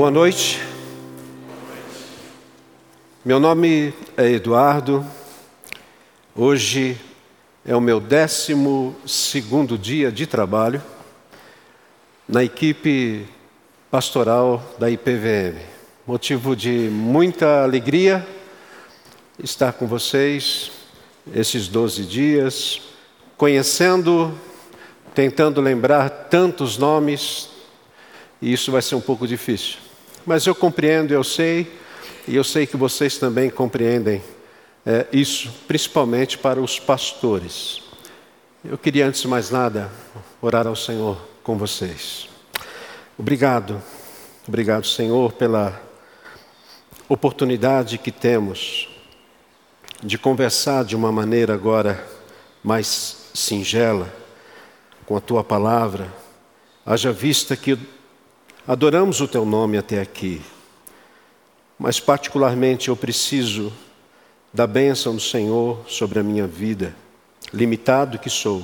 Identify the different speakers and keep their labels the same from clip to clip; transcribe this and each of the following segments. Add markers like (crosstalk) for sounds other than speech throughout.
Speaker 1: Boa noite. Meu nome é Eduardo. Hoje é o meu décimo segundo dia de trabalho na equipe pastoral da IPVM. Motivo de muita alegria estar com vocês esses 12 dias, conhecendo, tentando lembrar tantos nomes, e isso vai ser um pouco difícil. Mas eu compreendo, eu sei, e eu sei que vocês também compreendem é, isso, principalmente para os pastores. Eu queria, antes de mais nada, orar ao Senhor com vocês. Obrigado, obrigado, Senhor, pela oportunidade que temos de conversar de uma maneira agora mais singela com a tua palavra, haja vista que Adoramos o teu nome até aqui, mas particularmente eu preciso da bênção do Senhor sobre a minha vida, limitado que sou,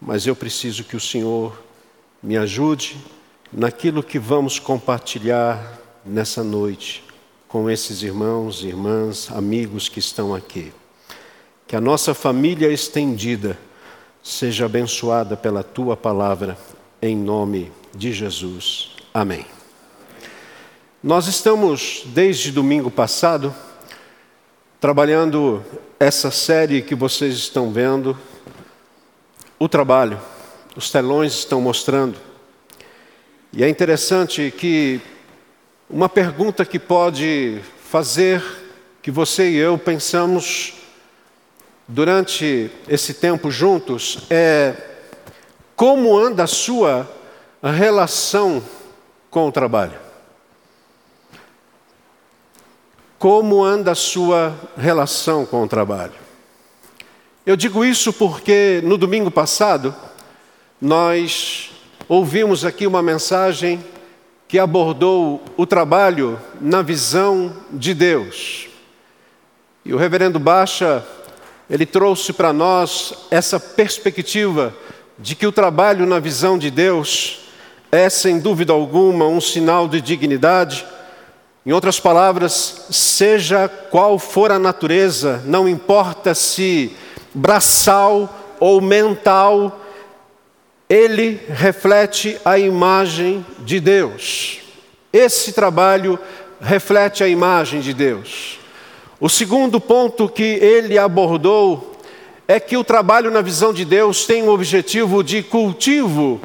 Speaker 1: mas eu preciso que o Senhor me ajude naquilo que vamos compartilhar nessa noite com esses irmãos, irmãs, amigos que estão aqui. Que a nossa família estendida seja abençoada pela tua palavra, em nome de Jesus. Amém. Nós estamos, desde domingo passado, trabalhando essa série que vocês estão vendo, o trabalho, os telões estão mostrando. E é interessante que uma pergunta que pode fazer que você e eu pensamos durante esse tempo juntos é como anda a sua relação com o trabalho? Como anda a sua relação com o trabalho? Eu digo isso porque no domingo passado nós ouvimos aqui uma mensagem que abordou o trabalho na visão de Deus. E o reverendo Baixa, ele trouxe para nós essa perspectiva de que o trabalho na visão de Deus é, sem dúvida alguma, um sinal de dignidade. Em outras palavras, seja qual for a natureza, não importa se braçal ou mental, ele reflete a imagem de Deus. Esse trabalho reflete a imagem de Deus. O segundo ponto que ele abordou é que o trabalho na visão de Deus tem o objetivo de cultivo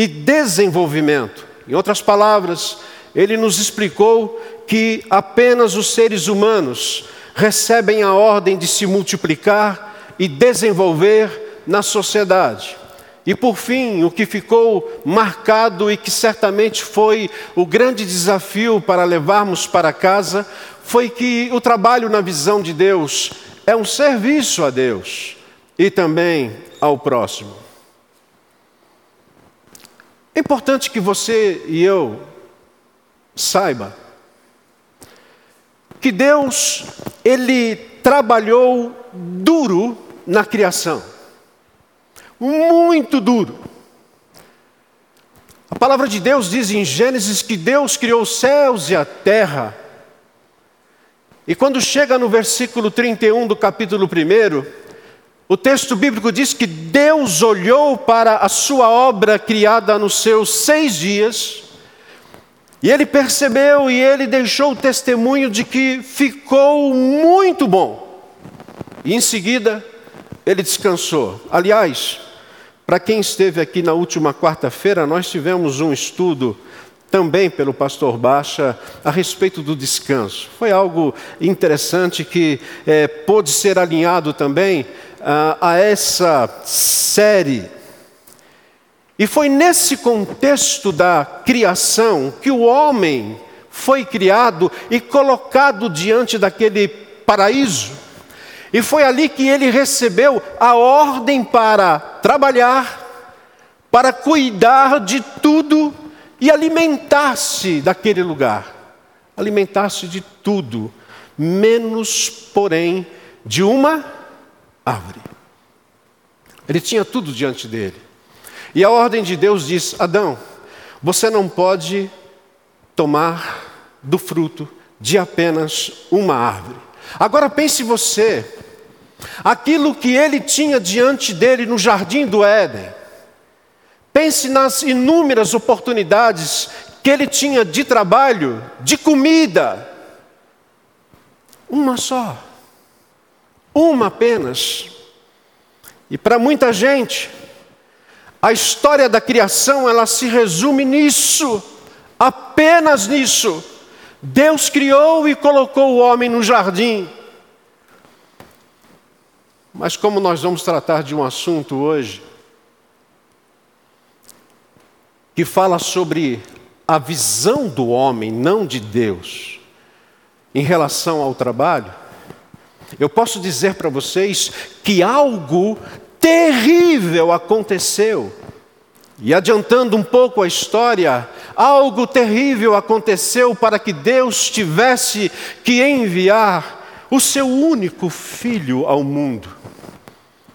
Speaker 1: e desenvolvimento. Em outras palavras, ele nos explicou que apenas os seres humanos recebem a ordem de se multiplicar e desenvolver na sociedade. E por fim, o que ficou marcado e que certamente foi o grande desafio para levarmos para casa foi que o trabalho na visão de Deus é um serviço a Deus e também ao próximo. É importante que você e eu saiba que Deus, ele trabalhou duro na criação. Muito duro. A palavra de Deus diz em Gênesis que Deus criou os céus e a terra. E quando chega no versículo 31 do capítulo 1, o texto bíblico diz que Deus olhou para a sua obra criada nos seus seis dias, e ele percebeu e ele deixou o testemunho de que ficou muito bom. E em seguida, ele descansou. Aliás, para quem esteve aqui na última quarta-feira, nós tivemos um estudo também pelo pastor Baixa a respeito do descanso. Foi algo interessante que é, pôde ser alinhado também a, essa série. E foi nesse contexto da criação que o homem foi criado e colocado diante daquele paraíso. E foi ali que ele recebeu a ordem para trabalhar, para cuidar de tudo e alimentar-se daquele lugar. Alimentar-se de tudo, menos, porém, de uma árvore. Ele tinha tudo diante dele. E a ordem de Deus diz: Adão, você não pode tomar do fruto de apenas uma árvore. Agora pense você, aquilo que ele tinha diante dele no jardim do Éden. Pense nas inúmeras oportunidades que ele tinha de trabalho, de comida. Uma só. Uma apenas. E para muita gente, a história da criação, ela se resume nisso, apenas nisso. Deus criou e colocou o homem no jardim. Mas como nós vamos tratar de um assunto hoje que fala sobre a visão do homem, não de Deus, em relação ao trabalho, eu posso dizer para vocês que algo terrível aconteceu. E adiantando um pouco a história, algo terrível aconteceu para que Deus tivesse que enviar o seu único filho ao mundo.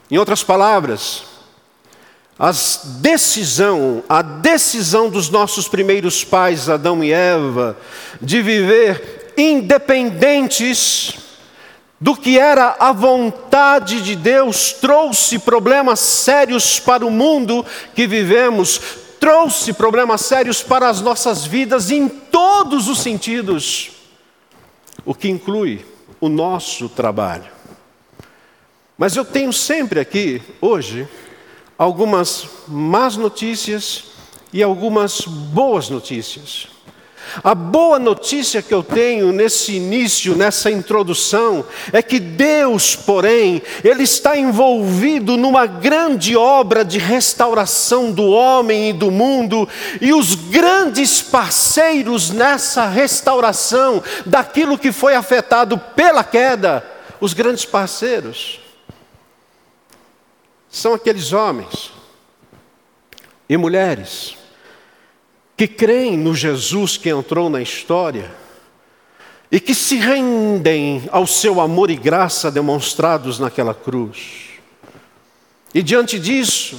Speaker 1: Em outras palavras, a decisão, a decisão dos nossos primeiros pais, Adão e Eva, de viver independentes do que era a vontade de Deus, trouxe problemas sérios para o mundo que vivemos, trouxe problemas sérios para as nossas vidas em todos os sentidos, o que inclui o nosso trabalho. Mas eu tenho sempre aqui, hoje, algumas más notícias e algumas boas notícias. A boa notícia que eu tenho nesse início, nessa introdução, é que Deus, porém, Ele está envolvido numa grande obra de restauração do homem e do mundo, e os grandes parceiros nessa restauração daquilo que foi afetado pela queda, os grandes parceiros, são aqueles homens e mulheres que creem no Jesus que entrou na história e que se rendem ao seu amor e graça demonstrados naquela cruz. E diante disso,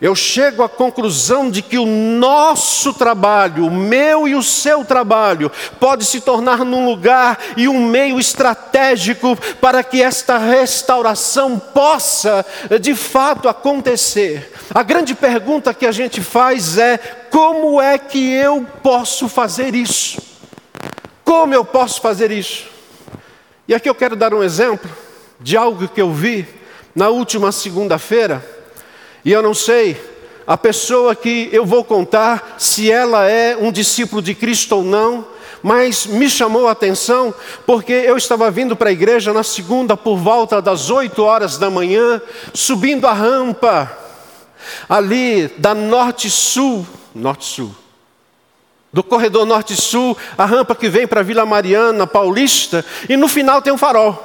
Speaker 1: eu chego à conclusão de que o nosso trabalho, o meu e o seu trabalho, pode se tornar num lugar e um meio estratégico para que esta restauração possa de fato acontecer. A grande pergunta que a gente faz é: como é que eu posso fazer isso? Como eu posso fazer isso? E aqui eu quero dar um exemplo de algo que eu vi na última segunda-feira e eu não sei, a pessoa que eu vou contar, se ela é um discípulo de Cristo ou não, mas me chamou a atenção porque eu estava vindo para a igreja na segunda por volta das 8 horas da manhã, subindo a rampa ali da norte-sul, norte-sul, do corredor norte-sul, a rampa que vem para Vila Mariana, Paulista, e no final tem um farol.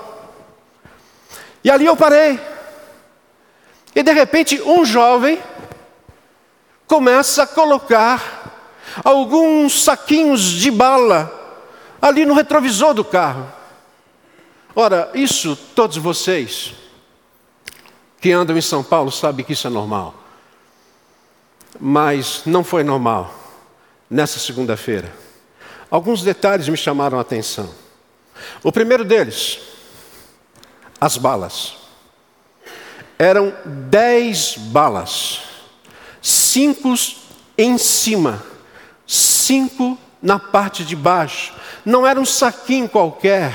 Speaker 1: E ali eu parei. E de repente, um jovem começa a colocar alguns saquinhos de bala ali no retrovisor do carro. Ora, isso todos vocês que andam em São Paulo sabem que isso é normal. Mas não foi normal nessa segunda-feira. Alguns detalhes me chamaram a atenção. O primeiro deles, as balas eram dez balas, cinco em cima, cinco na parte de baixo. Não era um saquinho qualquer,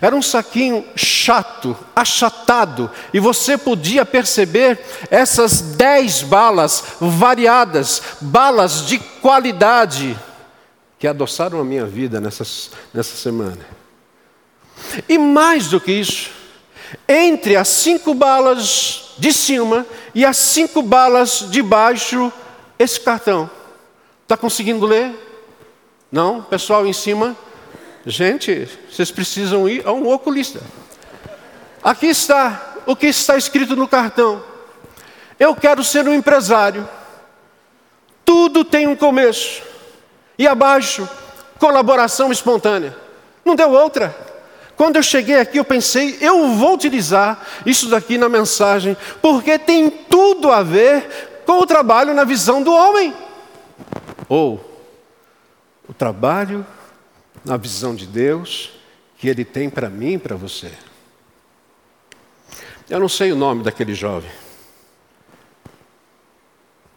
Speaker 1: era um saquinho chato, achatado, e você podia perceber essas dez balas variadas, balas de qualidade, que adoçaram a minha vida nessas, nessa semana. E mais do que isso, entre as cinco balas de cima e as cinco balas de baixo, esse cartão. Está conseguindo ler? Não? Pessoal em cima? Gente, vocês precisam ir a um oculista. Aqui está o que está escrito no cartão. Eu quero ser um empresário. Tudo tem um começo. E abaixo, colaboração espontânea. Não deu outra. Quando eu cheguei aqui, eu pensei, eu vou utilizar isso daqui na mensagem, porque tem tudo a ver com o trabalho na visão do homem. Ou, o trabalho na visão de Deus que Ele tem para mim e para você. Eu não sei o nome daquele jovem.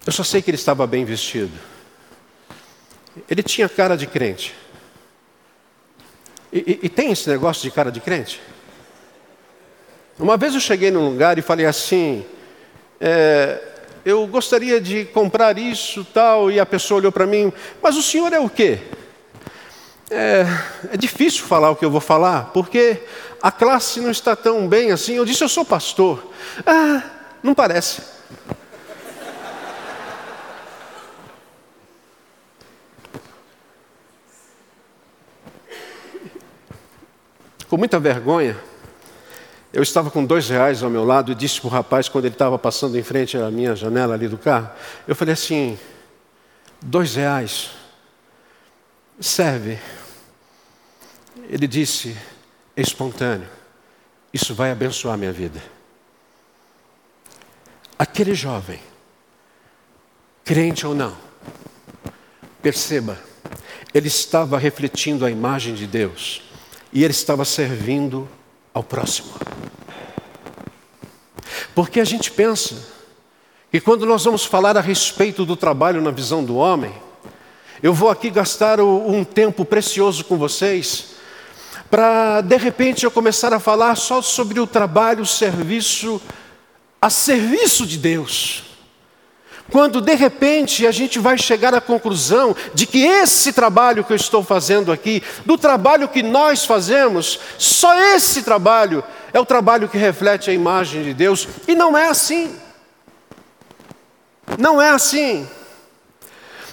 Speaker 1: Eu só sei que ele estava bem vestido. Ele tinha cara de crente. E, e, e, tem esse negócio de cara de crente? Uma vez eu cheguei num lugar e falei assim: é, eu gostaria de comprar isso tal, e a pessoa olhou para mim, mas o senhor é o quê? É, é difícil falar o que eu vou falar, porque a classe não está tão bem assim. Eu disse, eu sou pastor. Ah, não parece. Com muita vergonha, eu estava com dois reais ao meu lado e disse para o rapaz, quando ele estava passando em frente à minha janela ali do carro, eu falei assim: dois reais, serve. Ele disse, espontâneo, isso vai abençoar minha vida. Aquele jovem, crente ou não, perceba, ele estava refletindo a imagem de Deus e ele estava servindo ao próximo. Porque a gente pensa que quando nós vamos falar a respeito do trabalho na visão do homem, eu vou aqui gastar um tempo precioso com vocês, para de repente eu começar a falar só sobre o trabalho, o serviço, a serviço de Deus. Quando de repente a gente vai chegar à conclusão de que esse trabalho que eu estou fazendo aqui, do trabalho que nós fazemos, só esse trabalho é o trabalho que reflete a imagem de Deus, e não é assim. Não é assim.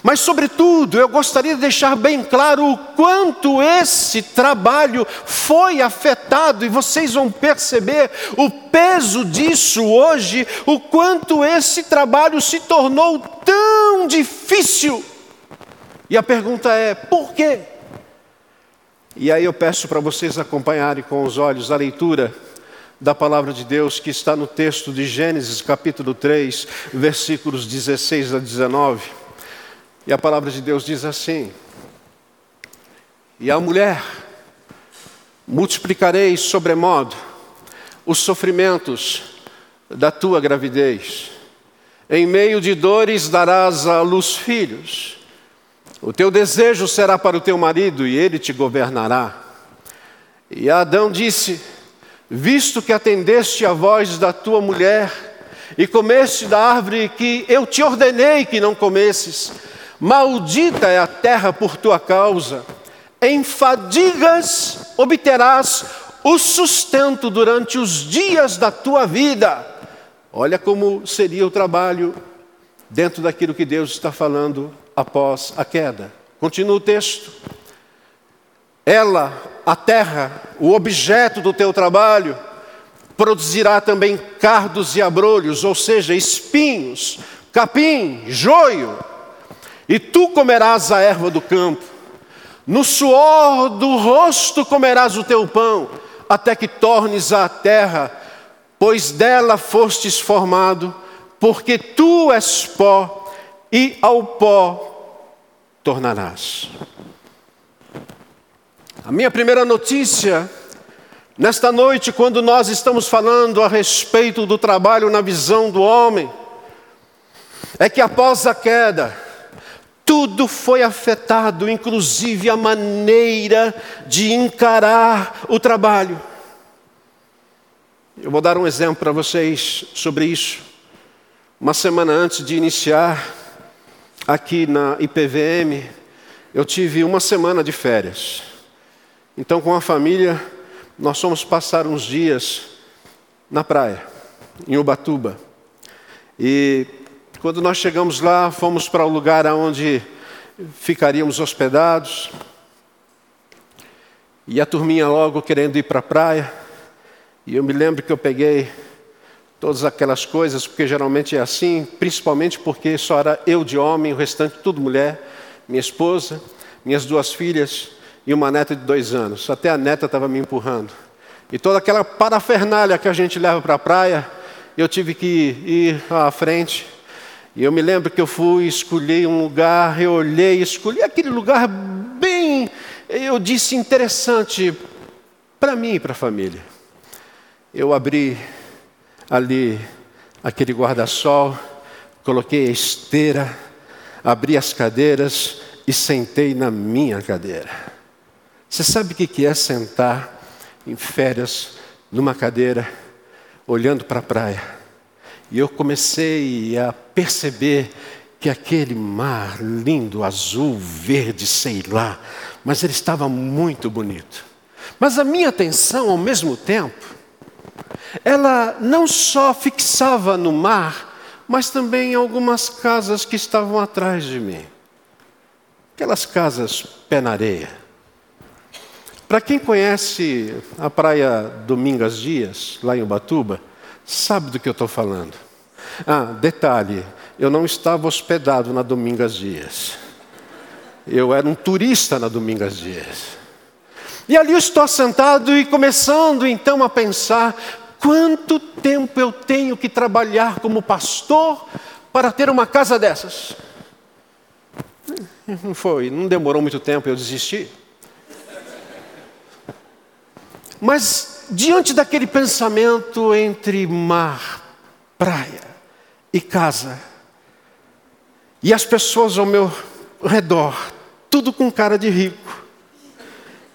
Speaker 1: Mas, sobretudo, eu gostaria de deixar bem claro o quanto esse trabalho foi afetado, e vocês vão perceber o peso disso hoje, o quanto esse trabalho se tornou tão difícil. E a pergunta é: por quê? E aí eu peço para vocês acompanharem com os olhos a leitura da palavra de Deus que está no texto de Gênesis, capítulo 3, versículos 16 a 19. E a palavra de Deus diz assim: E a mulher multiplicarei sobremodo os sofrimentos da tua gravidez. Em meio de dores darás à luz filhos. O teu desejo será para o teu marido e ele te governará. E Adão disse: Visto que atendeste a voz da tua mulher e comeste da árvore que eu te ordenei que não comesses, Maldita é a terra por tua causa, em fadigas obterás o sustento durante os dias da tua vida. Olha como seria o trabalho dentro daquilo que Deus está falando após a queda. Continua o texto. Ela, a terra, o objeto do teu trabalho, produzirá também cardos e abrolhos, ou seja, espinhos, capim, joio e tu comerás a erva do campo, no suor do rosto comerás o teu pão, até que tornes a terra, pois dela fostes formado, porque tu és pó, e ao pó tornarás. A minha primeira notícia, nesta noite, quando nós estamos falando a respeito do trabalho na visão do homem, é que após a queda, tudo foi afetado, inclusive a maneira de encarar o trabalho. Eu vou dar um exemplo para vocês sobre isso. Uma semana antes de iniciar aqui na IPVM, eu tive uma semana de férias. Então, com a família, nós fomos passar uns dias na praia, em Ubatuba. E quando nós chegamos lá, fomos para o lugar onde ficaríamos hospedados. E a turminha logo querendo ir para a praia. E eu me lembro que eu peguei todas aquelas coisas, porque geralmente é assim, principalmente porque só era eu de homem, o restante tudo mulher, minha esposa, minhas duas filhas e uma neta de dois anos. Até a neta estava me empurrando. E toda aquela parafernália que a gente leva para a praia, eu tive que ir à frente e eu me lembro que eu fui, escolhi um lugar, eu olhei, escolhi aquele lugar eu disse interessante para mim e para a família. Eu abri ali aquele guarda-sol, coloquei a esteira, abri as cadeiras e sentei na minha cadeira. Você sabe o que é sentar em férias numa cadeira, olhando para a praia? E eu comecei a perceber que aquele mar lindo, azul, verde, sei lá, mas ele estava muito bonito. Mas a minha atenção, ao mesmo tempo, ela não só fixava no mar, mas também em algumas casas que estavam atrás de mim. Aquelas casas pé na areia. Para quem conhece a praia Domingas Dias, lá em Ubatuba, sabe do que eu estou falando. Ah, detalhe, eu não estava hospedado na Domingas Dias. Eu era um turista na Domingas Dias. E ali eu estou sentado e começando então a pensar quanto tempo eu tenho que trabalhar como pastor para ter uma casa dessas. Não foi, não demorou muito tempo, eu desisti. Mas diante daquele pensamento entre mar, praia e casa, e as pessoas ao meu redor, tudo com cara de rico,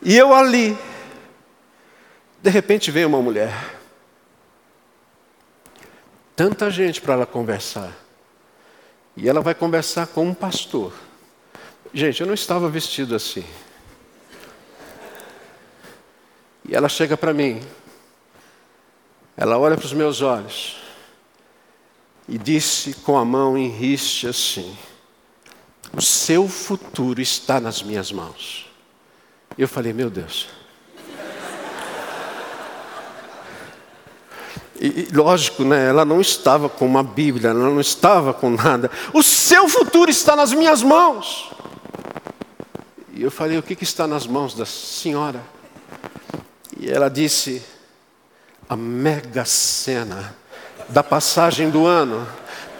Speaker 1: e eu ali, de repente veio uma mulher. Tanta gente para ela conversar. E ela vai conversar com um pastor. Gente, eu não estava vestido assim. E ela chega para mim. Ela olha para os meus olhos. E disse com a mão em riste assim: O seu futuro está nas minhas mãos. Eu falei, meu Deus. E, lógico, né, ela não estava com uma Bíblia, ela não estava com nada. O seu futuro está nas minhas mãos. E eu falei, o que, que está nas mãos da senhora? E ela disse, a mega cena da passagem do ano.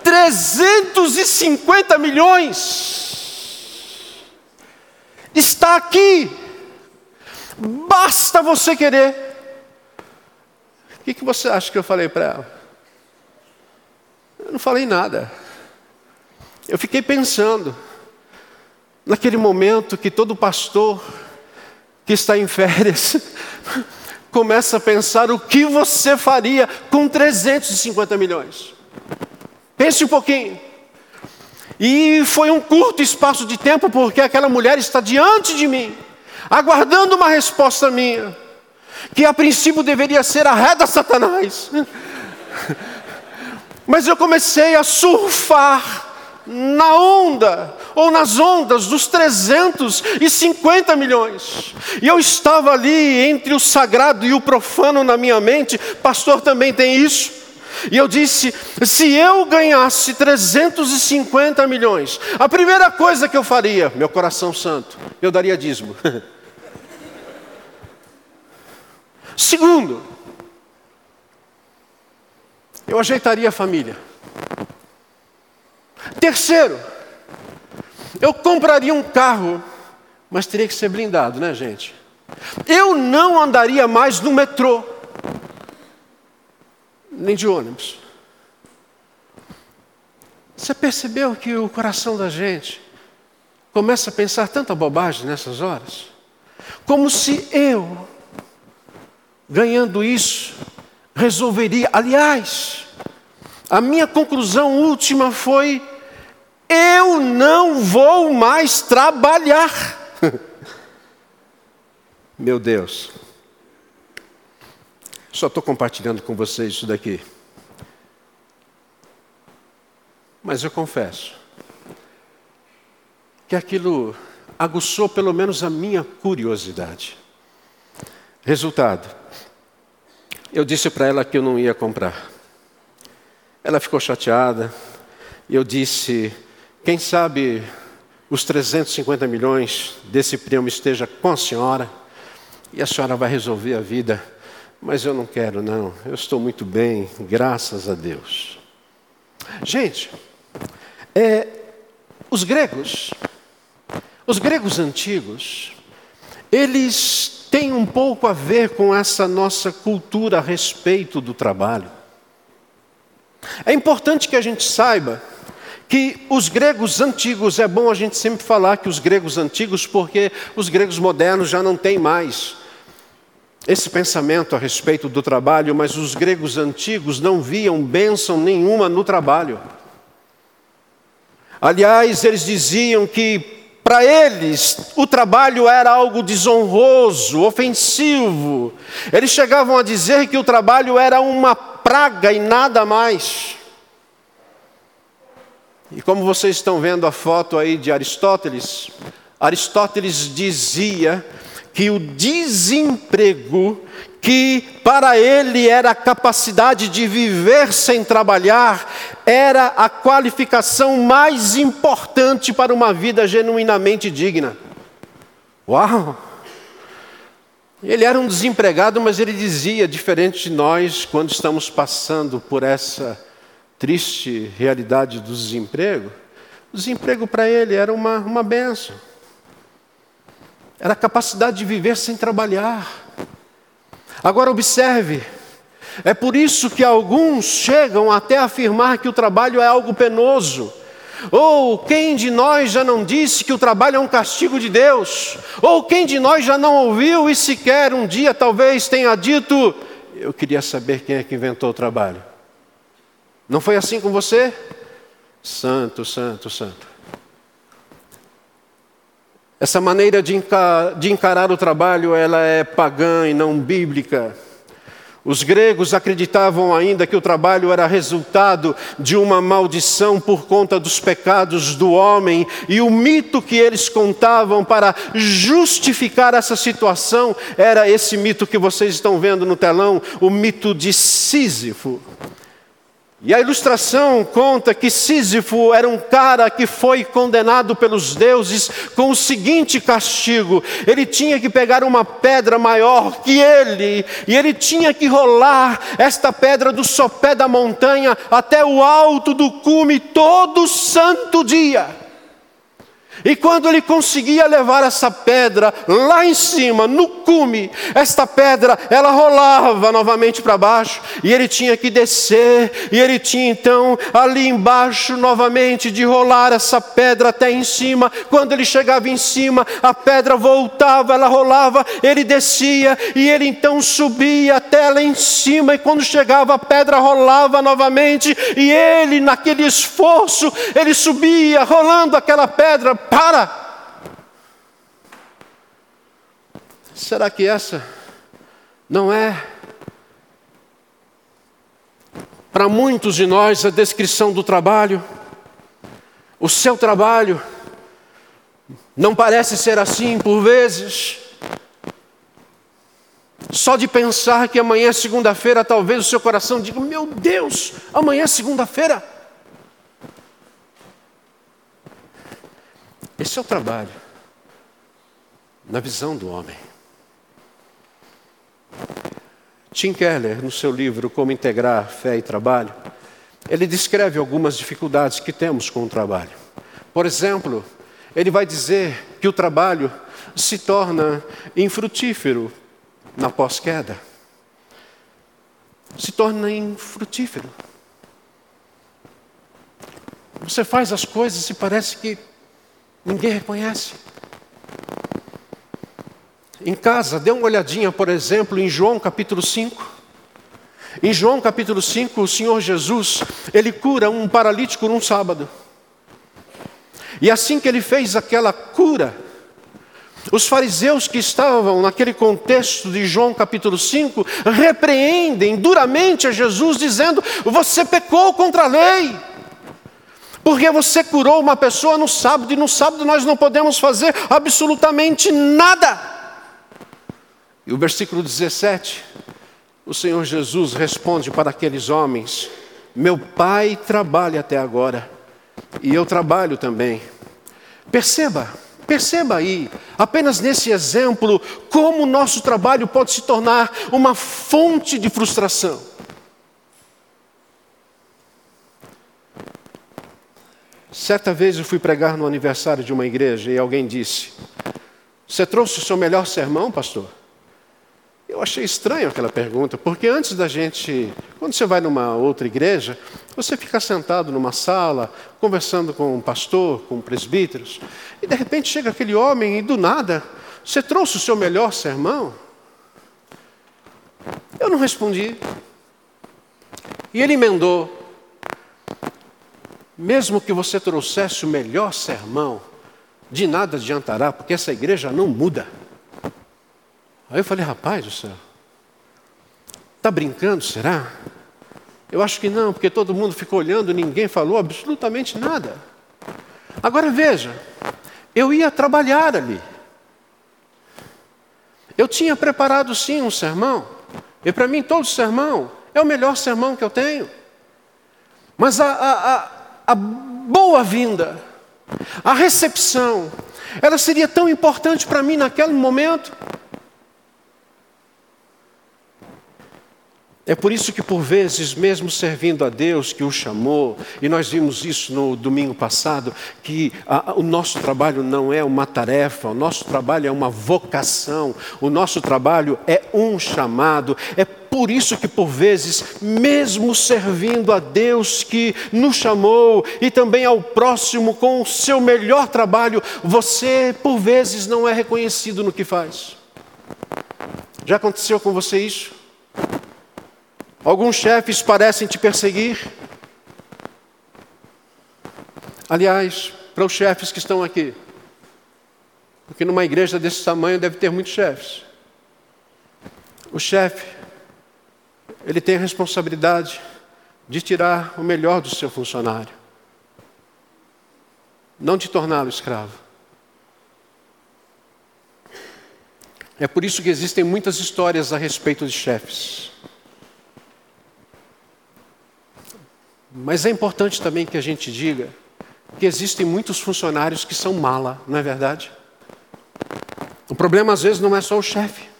Speaker 1: 350 milhões. Está aqui. Basta você querer. O que, que você acha que eu falei para ela? Eu não falei nada. Eu fiquei pensando, naquele momento que todo pastor que está em férias (laughs) começa a pensar o que você faria com 350 milhões. Pense um pouquinho. E foi um curto espaço de tempo, porque aquela mulher está diante de mim aguardando uma resposta minha, que a princípio deveria ser a ré da Satanás. (laughs) Mas eu comecei a surfar na onda, ou nas ondas dos 350 milhões. E eu estava ali entre o sagrado e o profano na minha mente, pastor também tem isso. E eu disse: se eu ganhasse 350 milhões, a primeira coisa que eu faria, meu coração santo, eu daria dízimo. (laughs) Segundo, eu ajeitaria a família. Terceiro, eu compraria um carro, mas teria que ser blindado, né, gente? Eu não andaria mais no metrô, nem de ônibus. Você percebeu que o coração da gente começa a pensar tanta bobagem nessas horas? Como se eu ganhando isso, resolveria. Aliás, a minha conclusão última foi: eu não vou mais trabalhar. (laughs) Meu Deus, só estou compartilhando com vocês isso daqui. Mas eu confesso que aquilo aguçou pelo menos a minha curiosidade. Resultado: eu disse para ela que eu não ia comprar. Ela ficou chateada. E eu disse: quem sabe os 350 milhões desse prêmio esteja com a senhora e a senhora vai resolver a vida. Mas eu não quero, não. Eu estou muito bem, graças a Deus. Gente, é, os gregos, os gregos antigos, eles têm um pouco a ver com essa nossa cultura a respeito do trabalho. É importante que a gente saiba que os gregos antigos, é bom a gente sempre falar que os gregos antigos, porque os gregos modernos já não têm mais esse pensamento a respeito do trabalho, mas os gregos antigos não viam bênção nenhuma no trabalho. Aliás, eles diziam que para eles o trabalho era algo desonroso, ofensivo. Eles chegavam a dizer que o trabalho era uma praga e nada mais. E como vocês estão vendo a foto aí de Aristóteles, Aristóteles dizia que o desemprego, que para ele era a capacidade de viver sem trabalhar, era a qualificação mais importante para uma vida genuinamente digna. Uau! Ele era um desempregado, mas ele dizia, diferente de nós, quando estamos passando por essa triste realidade do desemprego, o desemprego para ele era uma, uma benção. Era a capacidade de viver sem trabalhar. Agora observe, é por isso que alguns chegam até afirmar que o trabalho é algo penoso. Ou quem de nós já não disse que o trabalho é um castigo de Deus? Ou quem de nós já não ouviu e sequer um dia talvez tenha dito: Eu queria saber quem é que inventou o trabalho. Não foi assim com você? Santo, santo, santo. Essa maneira de encarar o trabalho, ela é pagã e não bíblica. Os gregos acreditavam ainda que o trabalho era resultado de uma maldição por conta dos pecados do homem, e o mito que eles contavam para justificar essa situação era esse mito que vocês estão vendo no telão, o mito de Sísifo. E a ilustração conta que Sísifo era um cara que foi condenado pelos deuses com o seguinte castigo: ele tinha que pegar uma pedra maior que ele, e ele tinha que rolar esta pedra do sopé da montanha até o alto do cume todo santo dia. E quando ele conseguia levar essa pedra lá em cima, no cume, esta pedra, ela rolava novamente para baixo, e ele tinha que descer, e ele tinha então ali embaixo novamente de rolar essa pedra até em cima. Quando ele chegava em cima, a pedra voltava, ela rolava, ele descia, e ele então subia até lá em cima, e quando chegava a pedra rolava novamente, e ele naquele esforço, ele subia rolando aquela pedra para. Será que essa não é, para muitos de nós, a descrição do trabalho? O seu trabalho não parece ser assim por vezes? Só de pensar que amanhã é segunda-feira, talvez o seu coração diga: Meu Deus, amanhã é segunda-feira. Esse é o trabalho, na visão do homem. Tim Keller, no seu livro Como Integrar Fé e Trabalho, ele descreve algumas dificuldades que temos com o trabalho. Por exemplo, ele vai dizer que o trabalho se torna infrutífero na pós-queda. Se torna infrutífero. Você faz as coisas e parece que Ninguém reconhece. Em casa, dê uma olhadinha, por exemplo, em João capítulo 5. Em João capítulo 5, o Senhor Jesus, ele cura um paralítico num sábado. E assim que ele fez aquela cura, os fariseus que estavam naquele contexto de João capítulo 5 repreendem duramente a Jesus, dizendo: Você pecou contra a lei. Porque você curou uma pessoa no sábado e no sábado nós não podemos fazer absolutamente nada. E o versículo 17, o Senhor Jesus responde para aqueles homens: Meu pai trabalha até agora e eu trabalho também. Perceba, perceba aí, apenas nesse exemplo, como o nosso trabalho pode se tornar uma fonte de frustração. Certa vez eu fui pregar no aniversário de uma igreja e alguém disse: Você trouxe o seu melhor sermão, pastor? Eu achei estranho aquela pergunta, porque antes da gente, quando você vai numa outra igreja, você fica sentado numa sala, conversando com um pastor, com presbíteros, e de repente chega aquele homem e do nada, você trouxe o seu melhor sermão? Eu não respondi. E ele emendou: mesmo que você trouxesse o melhor sermão, de nada adiantará, porque essa igreja não muda. Aí eu falei, rapaz do céu, está brincando, será? Eu acho que não, porque todo mundo ficou olhando, ninguém falou absolutamente nada. Agora veja, eu ia trabalhar ali. Eu tinha preparado sim um sermão, e para mim todo sermão é o melhor sermão que eu tenho. Mas a, a, a, a boa-vinda, a recepção, ela seria tão importante para mim naquele momento. É por isso que, por vezes, mesmo servindo a Deus que o chamou, e nós vimos isso no domingo passado, que a, o nosso trabalho não é uma tarefa, o nosso trabalho é uma vocação, o nosso trabalho é um chamado. É por isso que, por vezes, mesmo servindo a Deus que nos chamou e também ao próximo com o seu melhor trabalho, você, por vezes, não é reconhecido no que faz. Já aconteceu com você isso? Alguns chefes parecem te perseguir. Aliás, para os chefes que estão aqui, porque numa igreja desse tamanho deve ter muitos chefes. O chefe, ele tem a responsabilidade de tirar o melhor do seu funcionário, não de torná-lo escravo. É por isso que existem muitas histórias a respeito de chefes. Mas é importante também que a gente diga que existem muitos funcionários que são mala, não é verdade? O problema às vezes não é só o chefe.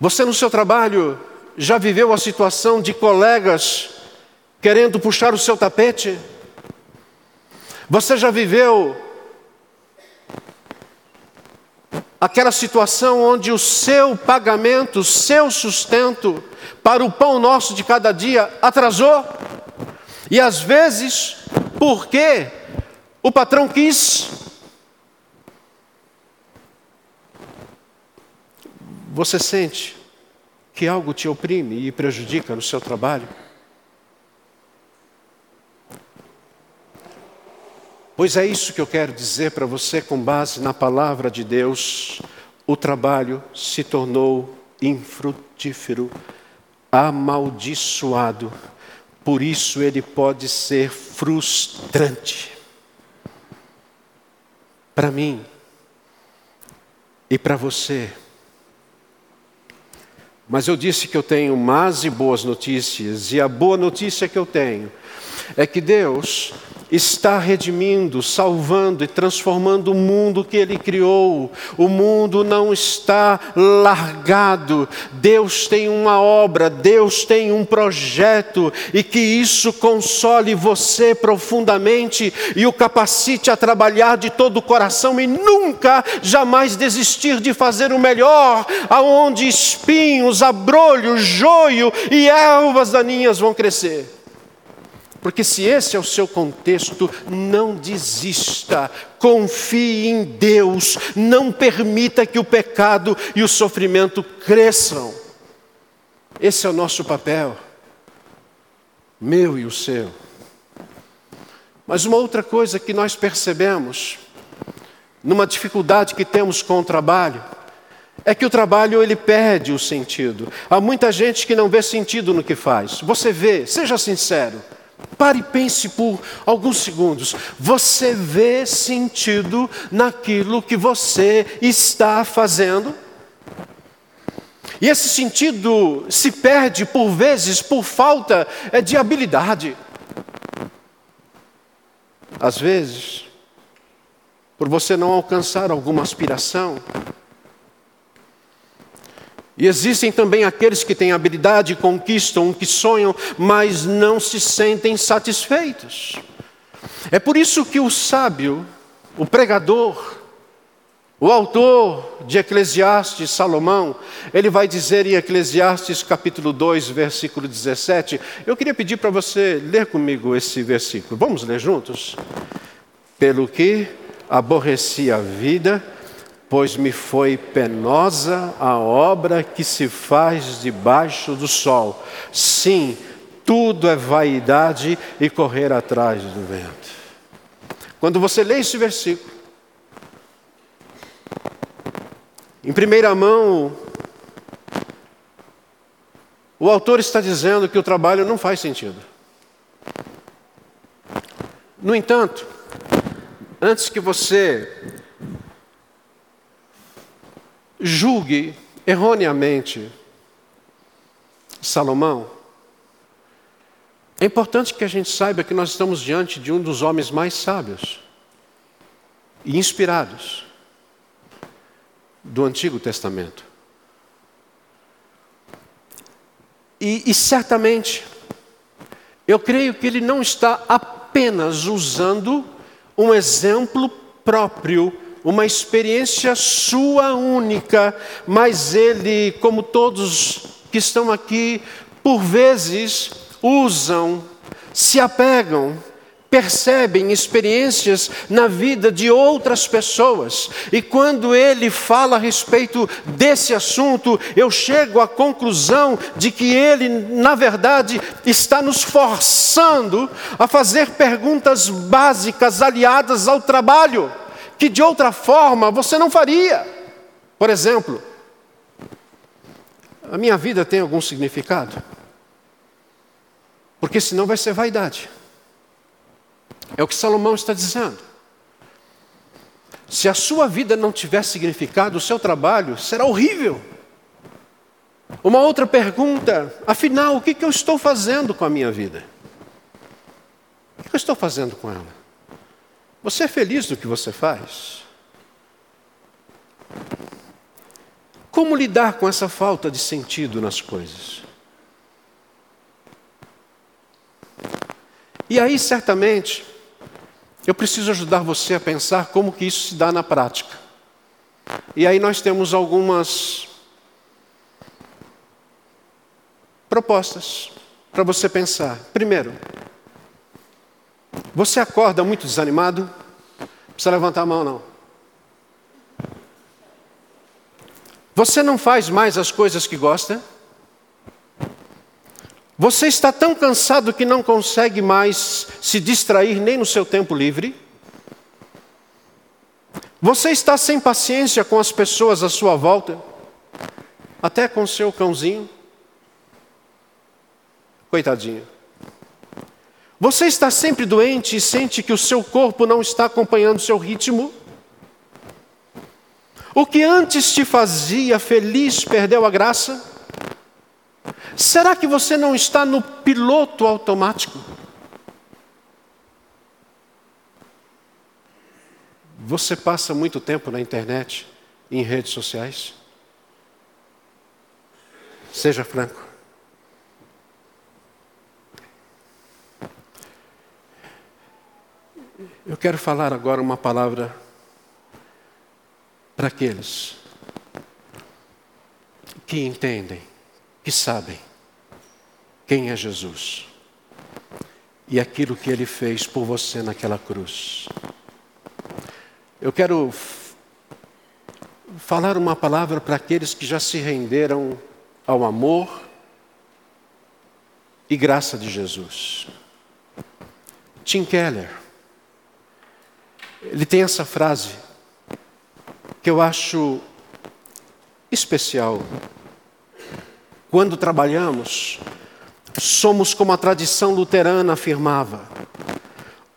Speaker 1: Você no seu trabalho já viveu a situação de colegas querendo puxar o seu tapete? Você já viveu aquela situação onde o seu pagamento, o seu sustento para o pão nosso de cada dia atrasou. E às vezes, porque o patrão quis, você sente que algo te oprime e prejudica no seu trabalho? Pois é isso que eu quero dizer para você com base na palavra de Deus. O trabalho se tornou infrutífero amaldiçoado, por isso ele pode ser frustrante. Para mim e para você. Mas eu disse que eu tenho más e boas notícias, e a boa notícia que eu tenho é que Deus está redimindo, salvando e transformando o mundo que Ele criou. O mundo não está largado. Deus tem uma obra, Deus tem um projeto, e que isso console você profundamente e o capacite a trabalhar de todo o coração e nunca, jamais desistir de fazer o melhor, aonde espinhos, abrolhos, joio e ervas daninhas vão crescer. Porque se esse é o seu contexto, não desista, confie em Deus, não permita que o pecado e o sofrimento cresçam. Esse é o nosso papel, meu e o seu. Mas uma outra coisa que nós percebemos, numa dificuldade que temos com o trabalho, é que o trabalho ele perde o sentido. Há muita gente que não vê sentido no que faz. Você vê, seja sincero. Pare e pense por alguns segundos. Você vê sentido naquilo que você está fazendo? E esse sentido se perde por vezes por falta é, de habilidade. Às vezes, por você não alcançar alguma aspiração, e existem também aqueles que têm habilidade, conquistam, que sonham, mas não se sentem satisfeitos. É por isso que o sábio, o pregador, O autor de Eclesiastes, Salomão, ele vai dizer em Eclesiastes capítulo 2, versículo 17. Eu queria pedir para você ler comigo esse versículo. Vamos ler juntos? Pelo que aborreci a vida, pois me foi penosa a obra que se faz debaixo do sol. Sim, tudo é vaidade e correr atrás do vento. Quando você lê esse versículo, Em primeira mão, o autor está dizendo que o trabalho não faz sentido. No entanto, antes que você julgue erroneamente Salomão, é importante que a gente saiba que nós estamos diante de um dos homens mais sábios e inspirados do Antigo Testamento. E, e, certamente, eu creio que ele não está apenas usando um exemplo próprio, uma experiência sua única, mas ele, como todos que estão aqui, por vezes usam, se apegam percebem experiências na vida de outras pessoas. E quando ele fala a respeito desse assunto, eu chego à conclusão de que ele, na verdade, está nos forçando a fazer perguntas básicas aliadas ao trabalho, que de outra forma você não faria. Por exemplo, a minha vida tem algum significado? Porque senão vai ser vaidade. É o que Salomão está dizendo. Se a sua vida não tiver significado, o seu trabalho será horrível. Uma outra pergunta: afinal, o que, eu estou fazendo com a minha vida? O que eu estou fazendo com ela? Você é feliz do que você faz? Como lidar com essa falta de sentido nas coisas? E aí, certamente, eu preciso ajudar você a pensar como que isso se dá na prática. E aí nós temos algumas propostas para você pensar. Primeiro, você acorda muito desanimado? Não precisa levantar a mão, não. Você não faz mais as coisas que gosta? Você está tão cansado que não consegue mais se distrair nem no seu tempo livre? Você está sem paciência com as pessoas à sua volta? Até com seu cãozinho? Coitadinho. Você está sempre doente e sente que o seu corpo não está acompanhando o seu ritmo? O que antes te fazia feliz perdeu a graça? Será que você não está no piloto automático? Você passa muito tempo na internet, em redes sociais? Seja franco. Eu quero falar agora uma palavra para aqueles que entendem, que sabem quem é Jesus e aquilo que ele fez por você naquela cruz. Eu quero falar uma palavra para aqueles que já se renderam ao amor e graça de Jesus. Tim Keller, ele tem essa frase que eu acho especial. Quando trabalhamos, somos como a tradição luterana afirmava,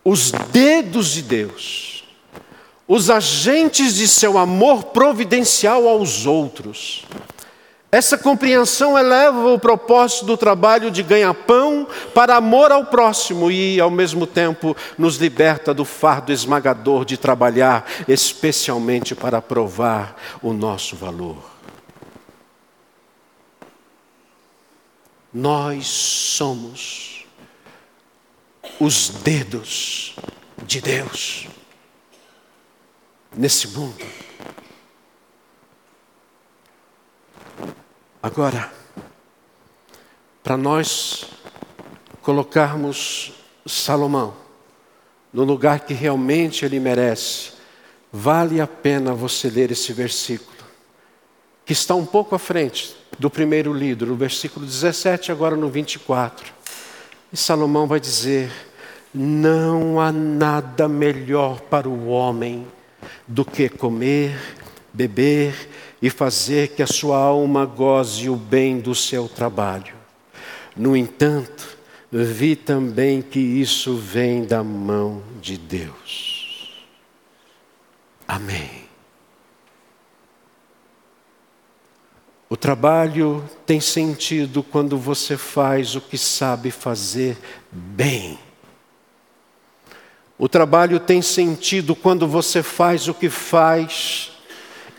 Speaker 1: os dedos de Deus, os agentes de seu amor providencial aos outros. Essa compreensão eleva o propósito do trabalho de ganha-pão para amor ao próximo e, ao mesmo tempo, nos liberta do fardo esmagador de trabalhar especialmente para provar o nosso valor. Nós somos os dedos de Deus nesse mundo. Agora, para nós colocarmos Salomão no lugar que realmente ele merece, vale a pena você ler esse versículo, que está um pouco à frente do primeiro livro, no versículo 17, agora no 24. E Salomão vai dizer: Não há nada melhor para o homem do que comer, beber e fazer que a sua alma goze o bem do seu trabalho. No entanto, vi também que isso vem da mão de Deus. Amém. O trabalho tem sentido quando você faz o que sabe fazer bem. O trabalho tem sentido quando você faz o que faz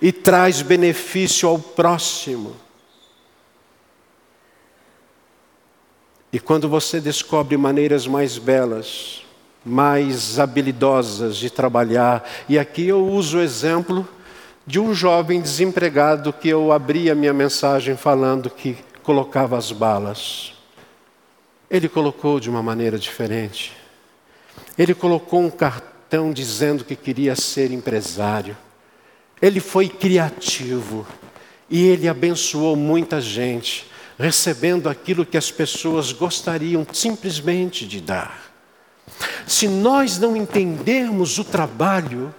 Speaker 1: e traz benefício ao próximo. E quando você descobre maneiras mais belas, mais habilidosas de trabalhar, e aqui eu uso o exemplo de um jovem desempregado que eu abri a minha mensagem falando que colocava as balas. Ele colocou de uma maneira diferente. Ele colocou um cartão dizendo que queria ser empresário. Ele foi criativo e ele abençoou muita gente recebendo aquilo que as pessoas gostariam simplesmente de dar. Se nós não entendermos o trabalho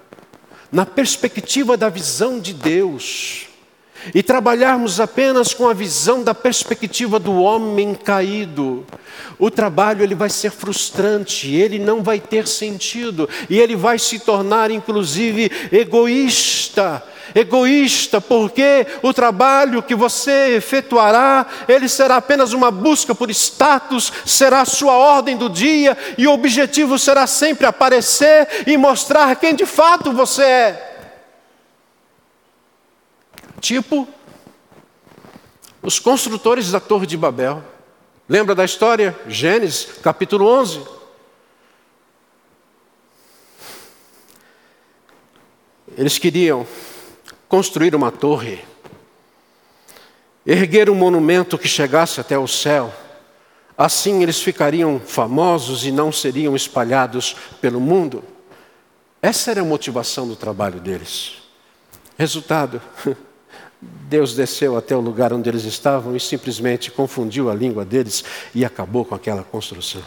Speaker 1: na perspectiva da visão de Deus, e trabalharmos apenas com a visão da perspectiva do homem caído, o trabalho ele vai ser frustrante, ele não vai ter sentido e ele vai se tornar inclusive egoísta egoísta, porque o trabalho que você efetuará, ele será apenas uma busca por status, será a sua ordem do dia, e o objetivo será sempre aparecer e mostrar quem de fato você é. Tipo, os construtores da Torre de Babel. Lembra da história? Gênesis, capítulo 11. Eles queriam construir uma torre, erguer um monumento que chegasse até o céu. Assim eles ficariam famosos e não seriam espalhados pelo mundo. Essa era a motivação do trabalho deles. Resultado: (laughs) Deus desceu até o lugar onde eles estavam e simplesmente confundiu a língua deles e acabou com aquela construção.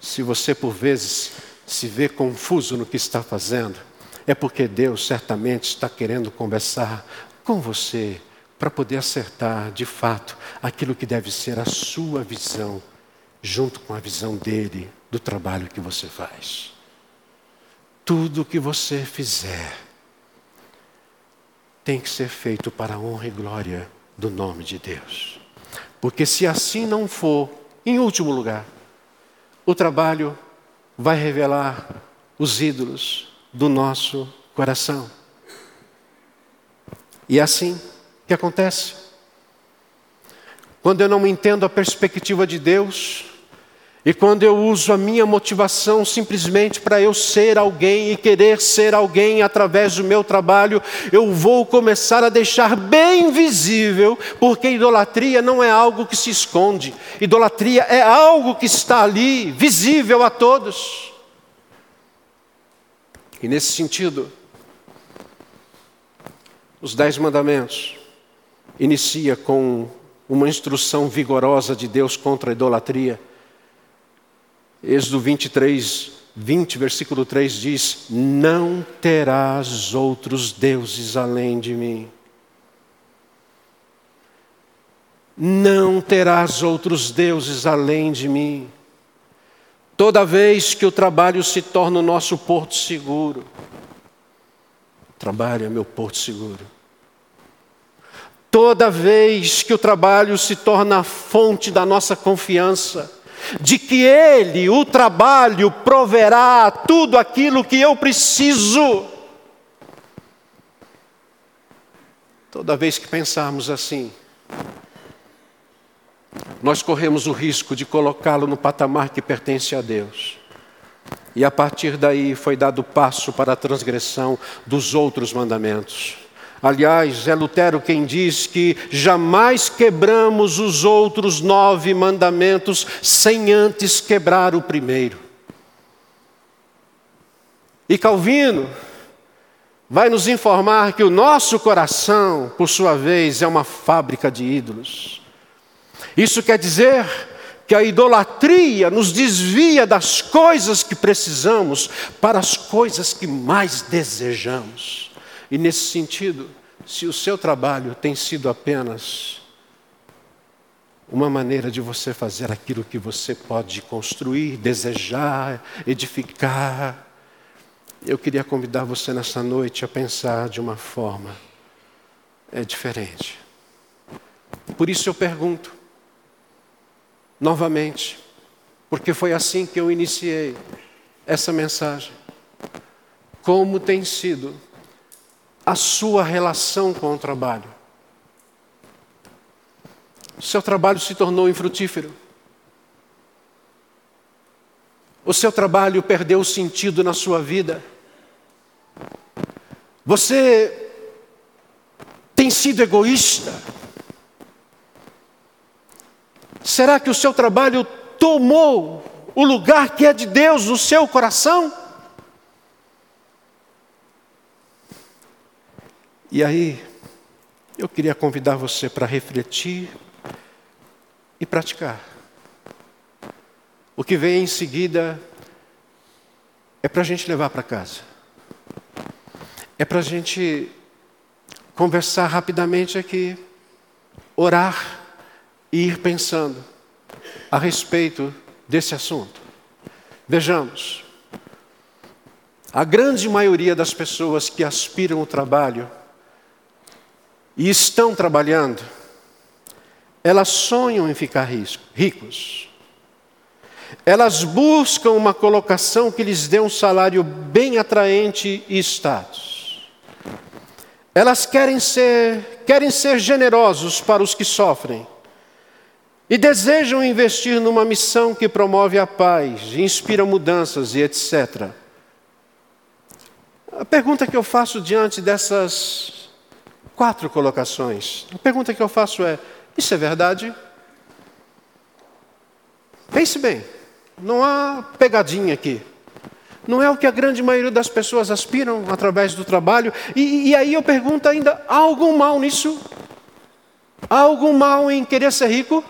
Speaker 1: Se você por vezes se vê confuso no que está fazendo, é porque Deus certamente está querendo conversar com você para poder acertar de fato aquilo que deve ser a sua visão, junto com a visão dele do trabalho que você faz. Tudo que você fizer tem que ser feito para a honra e glória do nome de Deus. Porque se assim não for, em último lugar, o trabalho vai revelar os ídolos, do nosso coração. E é assim que acontece. Quando eu não entendo a perspectiva de Deus, e quando eu uso a minha motivação simplesmente para eu ser alguém e querer ser alguém através do meu trabalho, eu vou começar a deixar bem visível, porque idolatria não é algo que se esconde, idolatria é algo que está ali, visível a todos. E nesse sentido, os Dez Mandamentos inicia com uma instrução vigorosa de Deus contra a idolatria. Êxodo 23, 20, versículo 3 diz: Não terás outros deuses além de mim. Não terás outros deuses além de mim. Toda vez que o trabalho se torna o nosso porto seguro, trabalho é meu porto seguro. Toda vez que o trabalho se torna a fonte da nossa confiança, de que Ele, o trabalho, proverá tudo aquilo que eu preciso. Toda vez que pensarmos assim, nós corremos o risco de colocá-lo no patamar que pertence a Deus. E a partir daí foi dado passo para a transgressão dos outros mandamentos. Aliás, é Lutero quem diz que jamais quebramos os outros nove mandamentos sem antes quebrar o primeiro. E Calvino vai nos informar que o nosso coração, por sua vez, é uma fábrica de ídolos. Isso quer dizer que a idolatria nos desvia das coisas que precisamos para as coisas que mais desejamos. E nesse sentido, se o seu trabalho tem sido apenas uma maneira de você fazer aquilo que você pode construir, desejar, edificar, eu queria convidar você nessa noite a pensar de uma forma é diferente. Por isso eu pergunto, novamente, porque foi assim que eu iniciei essa mensagem. Como tem sido a sua relação com o trabalho? O seu trabalho se tornou infrutífero. O seu trabalho perdeu sentido na sua vida. Você tem sido egoísta. Será que o seu trabalho tomou o lugar que é de Deus no seu coração? E aí, eu queria convidar você para refletir e praticar. O que vem em seguida é para a gente levar para casa. É para a gente conversar rapidamente aqui, orar e ir pensando a respeito desse assunto. Vejamos, a grande maioria das pessoas que aspiram ao trabalho e estão trabalhando, elas sonham em ficar ricos. Elas buscam uma colocação que lhes dê um salário bem atraente e status. Elas querem ser, querem ser generosos para os que sofrem. E desejam investir numa missão que promove a paz, inspira mudanças e etc. A pergunta que eu faço diante dessas quatro colocações, a pergunta que eu faço é: isso é verdade? Pense bem. Não há pegadinha aqui. Não é o que a grande maioria das pessoas aspiram através do trabalho. E, e aí eu pergunto ainda: há algum mal nisso? Há algum mal em querer ser rico?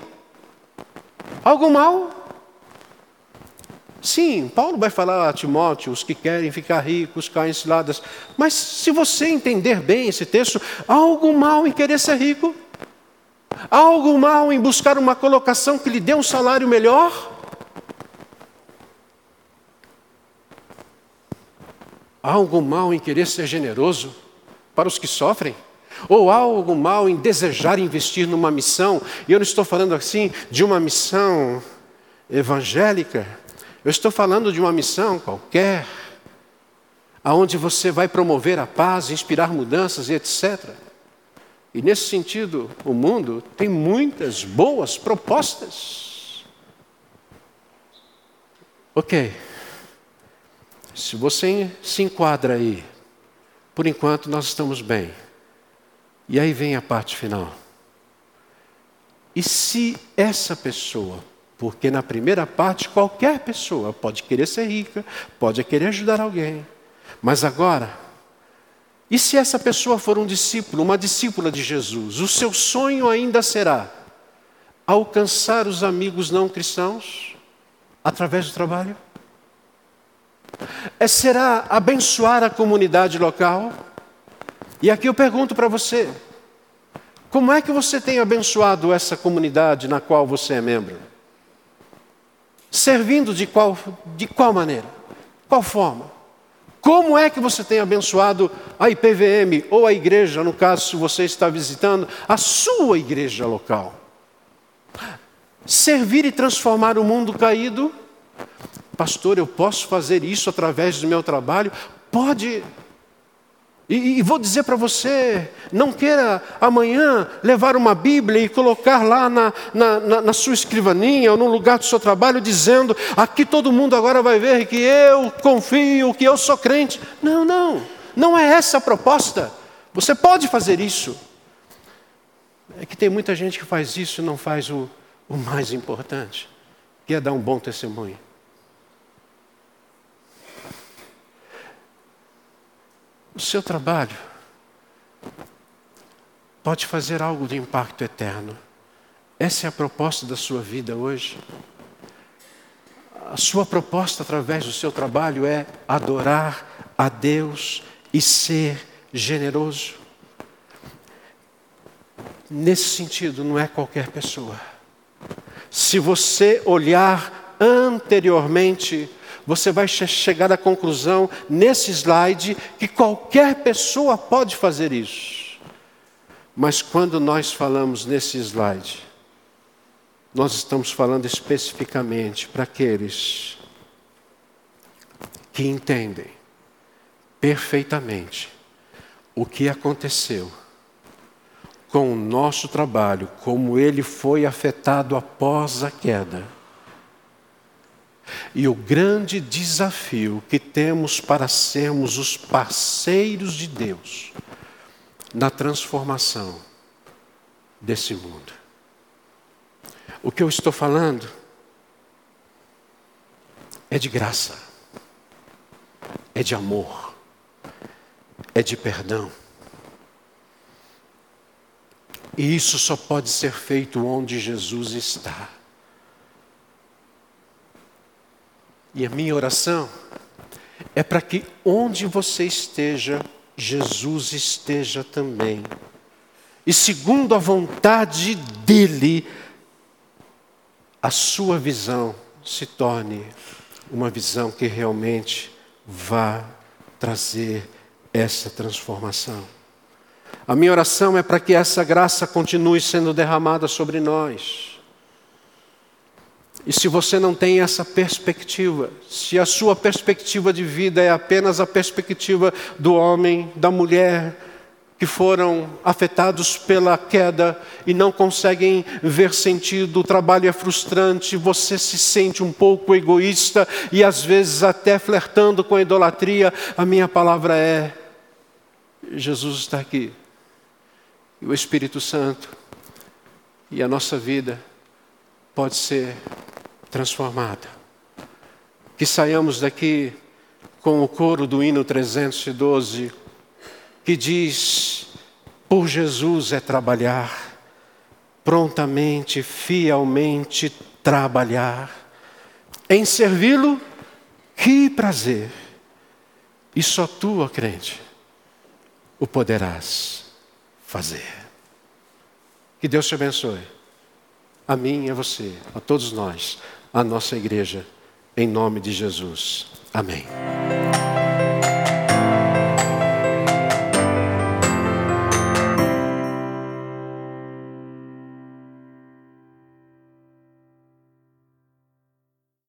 Speaker 1: Há algum mal? Sim, Paulo vai falar a Timóteo, os que querem ficar ricos caem ciladas. Mas se você entender bem esse texto, há algum mal em querer ser rico? Há algum mal em buscar uma colocação que lhe dê um salário melhor? Há algo mal em querer ser generoso para os que sofrem? Ou há algo mal em desejar investir numa missão? E eu não estou falando assim de uma missão evangélica, eu estou falando de uma missão qualquer, aonde você vai promover a paz, inspirar mudanças e etc. E nesse sentido, o mundo tem muitas boas propostas. Ok. Se você se enquadra aí, por enquanto nós estamos bem. E aí vem a parte final. E se essa pessoa, porque na primeira parte qualquer pessoa pode querer ser rica, pode querer ajudar alguém, mas agora, e se essa pessoa for um discípulo, uma discípula de Jesus, o seu sonho ainda será alcançar os amigos não cristãos através do trabalho? É, será abençoar a comunidade local? E aqui eu pergunto para você: como é que você tem abençoado essa comunidade na qual você é membro? Servindo de qual, de qual maneira? Qual forma? Como é que você tem abençoado a IPVM ou a igreja, no caso, se você está visitando a sua igreja local? Servir e transformar o mundo caído Pastor, eu posso fazer isso através do meu trabalho? Pode. E, e vou dizer para você: não queira amanhã levar uma Bíblia e colocar lá na, na, na, na sua escrivaninha ou no lugar do seu trabalho, dizendo: aqui todo mundo agora vai ver que eu confio, que eu sou crente. Não, não, não é essa a proposta. Você pode fazer isso. É que tem muita gente que faz isso e não faz o, o mais importante, que é dar um bom testemunho. O seu trabalho pode fazer algo de impacto eterno. Essa é a proposta da sua vida hoje. A sua proposta através do seu trabalho é adorar a Deus e ser generoso. Nesse sentido, não é qualquer pessoa. Se você olhar anteriormente, você vai chegar à conclusão, nesse slide, que qualquer pessoa pode fazer isso. Mas quando nós falamos nesse slide, nós estamos falando especificamente para aqueles que entendem perfeitamente o que aconteceu com o nosso trabalho, como ele foi afetado após a queda. E o grande desafio que temos para sermos os parceiros de Deus na transformação desse mundo. O que eu estou falando é de graça, é de amor, é de perdão. E isso só pode ser feito onde Jesus está. E a minha oração é para que onde você esteja, Jesus esteja também. E segundo a vontade dEle, a sua visão se torne uma visão que realmente vá trazer essa transformação. A minha oração é para que essa graça continue sendo derramada sobre nós. E se você não tem essa perspectiva, se a sua perspectiva de vida é apenas a perspectiva do homem, da mulher, que foram afetados pela queda e não conseguem ver sentido, o trabalho é frustrante, você se sente um pouco egoísta e às vezes até flertando com a idolatria, a minha palavra é: Jesus está aqui, e o Espírito Santo, e a nossa vida pode ser transformada. Que saiamos daqui com o coro do hino 312 que diz: por Jesus é trabalhar, prontamente, fielmente trabalhar, em servi-lo, que prazer, e só tu, ó crente, o poderás fazer. Que Deus te abençoe, a mim e a você, a todos nós, a nossa igreja, em nome de Jesus. Amém.